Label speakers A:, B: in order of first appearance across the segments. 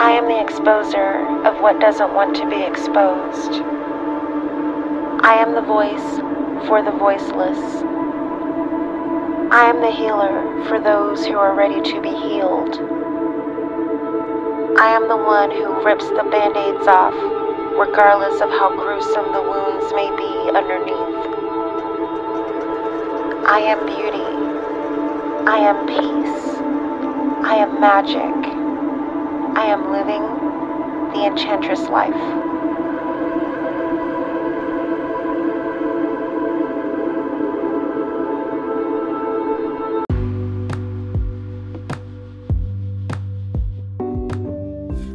A: I am the exposer of what doesn't want to be exposed. I am the voice for the voiceless. I am the healer for those who are ready to be healed. I am the one who rips the band aids off, regardless of how gruesome the wounds may be underneath. I am beauty. I am peace. I am magic. I am living the enchantress life.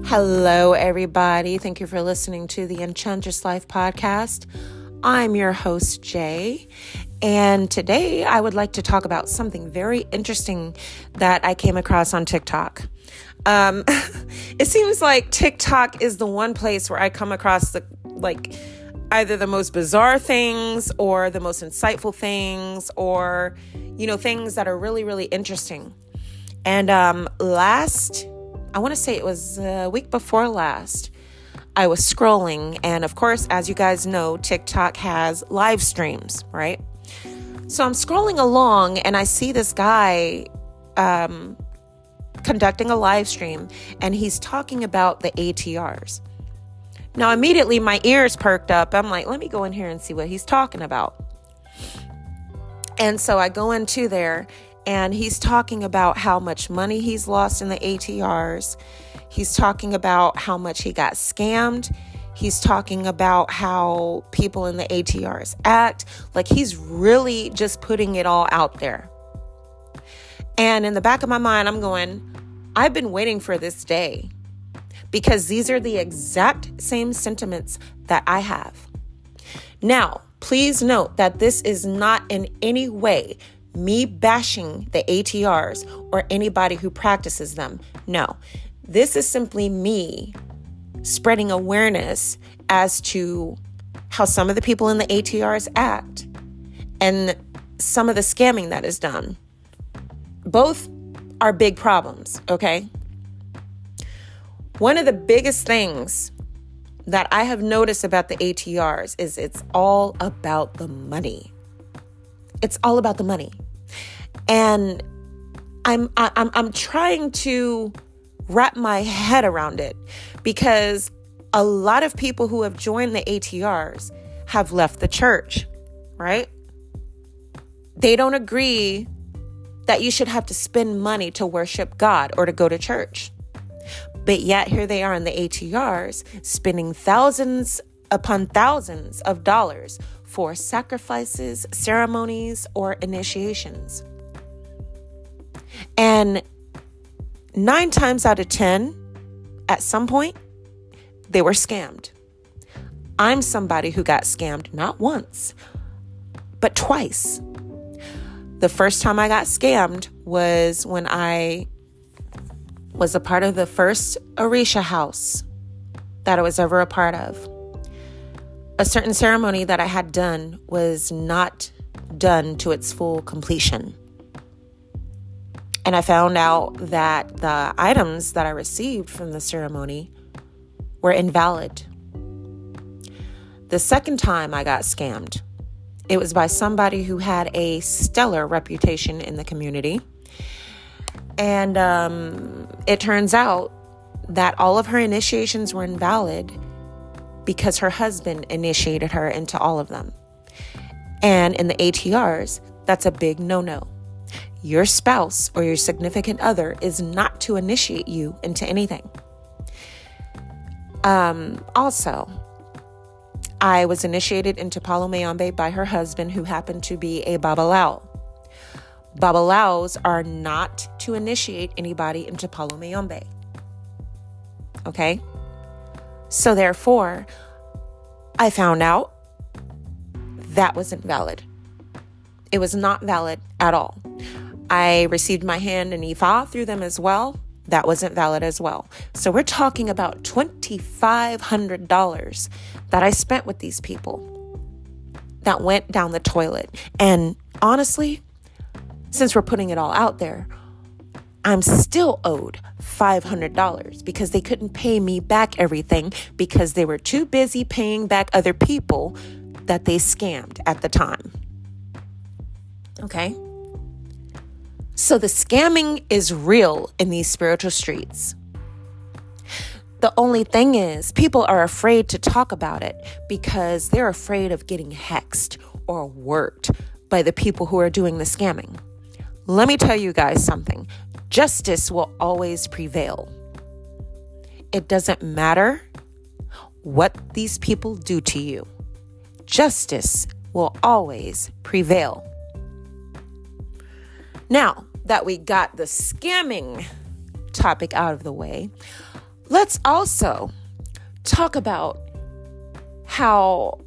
B: Hello, everybody. Thank you for listening to the Enchantress Life podcast. I'm your host, Jay, and today I would like to talk about something very interesting that I came across on TikTok. Um, it seems like TikTok is the one place where I come across the like either the most bizarre things or the most insightful things or you know things that are really really interesting. And um, last I want to say it was a week before last, I was scrolling, and of course, as you guys know, TikTok has live streams, right? So I'm scrolling along and I see this guy um, conducting a live stream and he's talking about the ATRs. Now, immediately my ears perked up. I'm like, let me go in here and see what he's talking about. And so I go into there and he's talking about how much money he's lost in the ATRs. He's talking about how much he got scammed. He's talking about how people in the ATRs act. Like he's really just putting it all out there. And in the back of my mind, I'm going, I've been waiting for this day because these are the exact same sentiments that I have. Now, please note that this is not in any way me bashing the ATRs or anybody who practices them. No, this is simply me spreading awareness as to how some of the people in the ATRs act and some of the scamming that is done. Both are big problems, okay? One of the biggest things that I have noticed about the ATRs is it's all about the money. It's all about the money. And I'm I'm I'm trying to wrap my head around it because a lot of people who have joined the ATRs have left the church, right? They don't agree that you should have to spend money to worship God or to go to church. But yet, here they are in the ATRs spending thousands upon thousands of dollars for sacrifices, ceremonies, or initiations. And nine times out of 10, at some point, they were scammed. I'm somebody who got scammed not once, but twice. The first time I got scammed was when I was a part of the first Orisha house that I was ever a part of. A certain ceremony that I had done was not done to its full completion. And I found out that the items that I received from the ceremony were invalid. The second time I got scammed, it was by somebody who had a stellar reputation in the community. And um, it turns out that all of her initiations were invalid because her husband initiated her into all of them. And in the ATRs, that's a big no no. Your spouse or your significant other is not to initiate you into anything. Um, also, I was initiated into Palo Mayombe by her husband, who happened to be a Babalawo. Babalawos are not to initiate anybody into Palo Mayombe. Okay? So, therefore, I found out that wasn't valid. It was not valid at all. I received my hand and Ifa through them as well that wasn't valid as well. So we're talking about $2,500 that I spent with these people that went down the toilet. And honestly, since we're putting it all out there, I'm still owed $500 because they couldn't pay me back everything because they were too busy paying back other people that they scammed at the time. Okay? So the scamming is real in these spiritual streets. The only thing is, people are afraid to talk about it because they're afraid of getting hexed or worked by the people who are doing the scamming. Let me tell you guys something justice will always prevail. It doesn't matter what these people do to you, justice will always prevail. Now that we got the scamming topic out of the way, let's also talk about how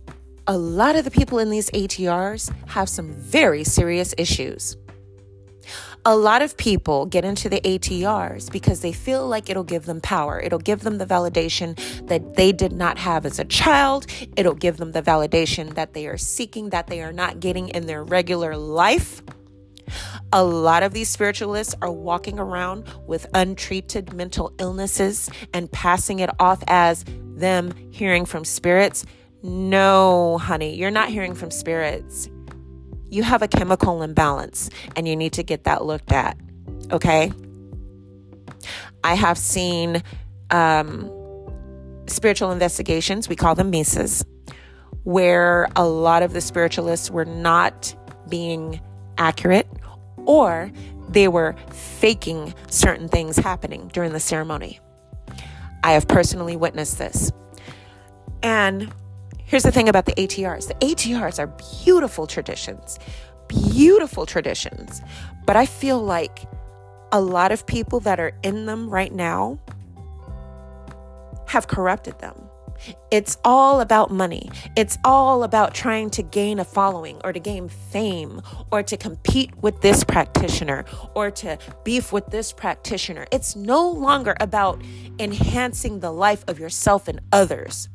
B: a lot of the people in these ATRs have some very serious issues. A lot of people get into the ATRs because they feel like it'll give them power. It'll give them the validation that they did not have as a child. It'll give them the validation that they are seeking that they are not getting in their regular life. A lot of these spiritualists are walking around with untreated mental illnesses and passing it off as them hearing from spirits. No, honey, you're not hearing from spirits. You have a chemical imbalance and you need to get that looked at. Okay? I have seen um, spiritual investigations, we call them Misas, where a lot of the spiritualists were not being accurate or they were faking certain things happening during the ceremony. I have personally witnessed this. And here's the thing about the ATRs the ATRs are beautiful traditions, beautiful traditions. But I feel like a lot of people that are in them right now have corrupted them. It's all about money. It's all about trying to gain a following or to gain fame or to compete with this practitioner or to beef with this practitioner. It's no longer about enhancing the life of yourself and others.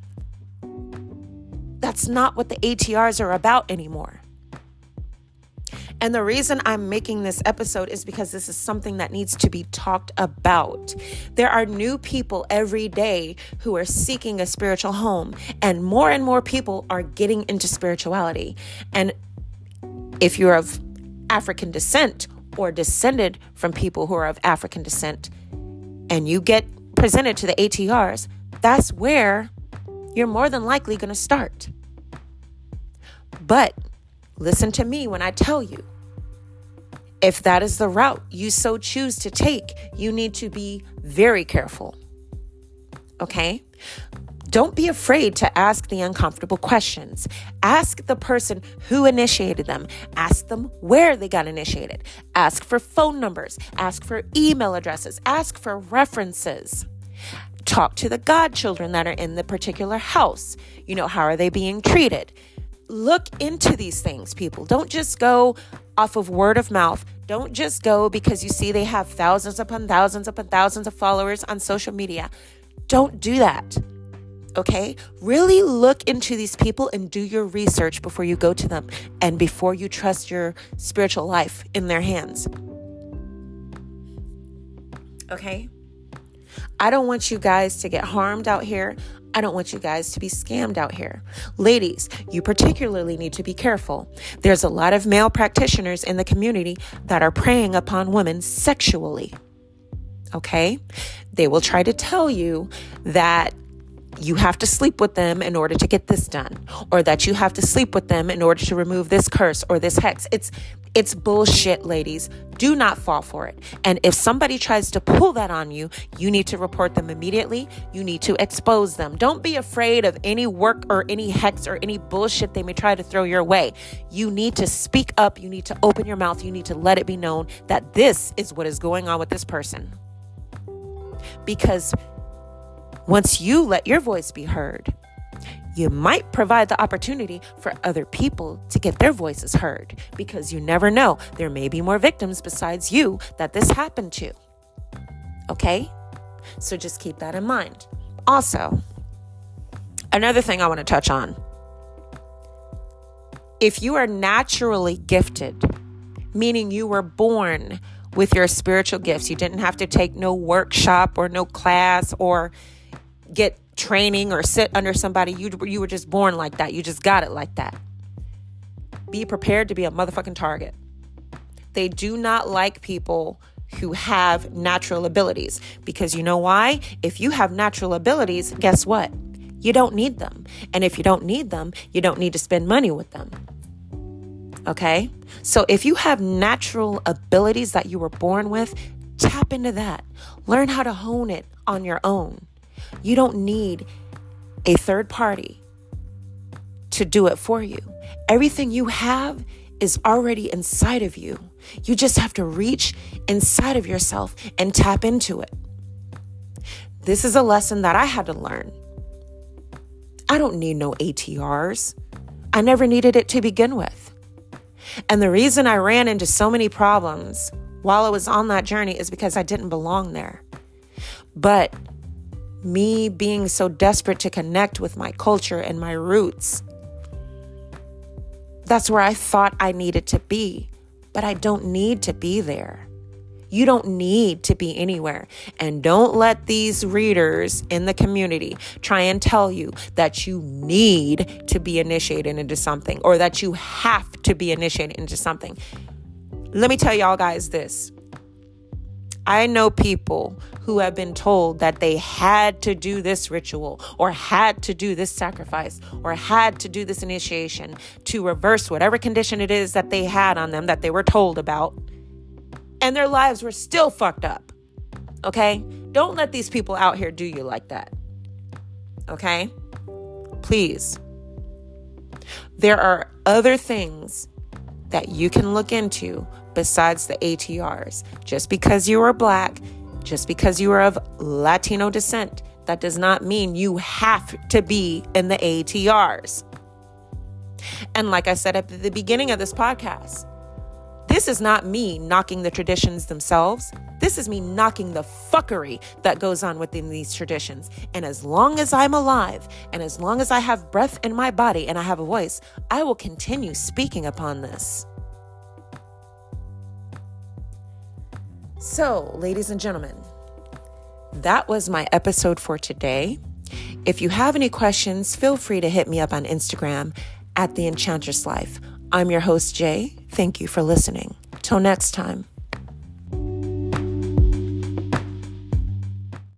B: That's not what the ATRs are about anymore. And the reason I'm making this episode is because this is something that needs to be talked about. There are new people every day who are seeking a spiritual home, and more and more people are getting into spirituality. And if you're of African descent or descended from people who are of African descent, and you get presented to the ATRs, that's where you're more than likely going to start. But listen to me when I tell you if that is the route you so choose to take, you need to be very careful. Okay? Don't be afraid to ask the uncomfortable questions. Ask the person who initiated them. Ask them where they got initiated. Ask for phone numbers. Ask for email addresses. Ask for references. Talk to the godchildren that are in the particular house. You know, how are they being treated? Look into these things, people. Don't just go off of word of mouth. Don't just go because you see they have thousands upon thousands upon thousands of followers on social media. Don't do that. Okay? Really look into these people and do your research before you go to them and before you trust your spiritual life in their hands. Okay? I don't want you guys to get harmed out here. I don't want you guys to be scammed out here. Ladies, you particularly need to be careful. There's a lot of male practitioners in the community that are preying upon women sexually. Okay? They will try to tell you that you have to sleep with them in order to get this done or that you have to sleep with them in order to remove this curse or this hex. It's it's bullshit, ladies. Do not fall for it. And if somebody tries to pull that on you, you need to report them immediately. You need to expose them. Don't be afraid of any work or any hex or any bullshit they may try to throw your way. You need to speak up. You need to open your mouth. You need to let it be known that this is what is going on with this person. Because once you let your voice be heard, you might provide the opportunity for other people to get their voices heard because you never know. There may be more victims besides you that this happened to. Okay? So just keep that in mind. Also, another thing I want to touch on if you are naturally gifted, meaning you were born with your spiritual gifts. You didn't have to take no workshop or no class or get training or sit under somebody. You, you were just born like that. You just got it like that. Be prepared to be a motherfucking target. They do not like people who have natural abilities because you know why? If you have natural abilities, guess what? You don't need them. And if you don't need them, you don't need to spend money with them. Okay? So if you have natural abilities that you were born with, tap into that. Learn how to hone it on your own. You don't need a third party to do it for you. Everything you have is already inside of you. You just have to reach inside of yourself and tap into it. This is a lesson that I had to learn. I don't need no ATRs. I never needed it to begin with. And the reason I ran into so many problems while I was on that journey is because I didn't belong there. But me being so desperate to connect with my culture and my roots, that's where I thought I needed to be. But I don't need to be there. You don't need to be anywhere. And don't let these readers in the community try and tell you that you need to be initiated into something or that you have to be initiated into something. Let me tell y'all guys this. I know people who have been told that they had to do this ritual or had to do this sacrifice or had to do this initiation to reverse whatever condition it is that they had on them that they were told about and their lives were still fucked up. Okay? Don't let these people out here do you like that. Okay? Please. There are other things that you can look into besides the ATRs. Just because you are black, just because you are of Latino descent, that does not mean you have to be in the ATRs. And like I said at the beginning of this podcast, this is not me knocking the traditions themselves. This is me knocking the fuckery that goes on within these traditions. And as long as I'm alive and as long as I have breath in my body and I have a voice, I will continue speaking upon this. So, ladies and gentlemen, that was my episode for today. If you have any questions, feel free to hit me up on Instagram at The Enchantress Life. I'm your host, Jay. Thank you for listening. Till next time.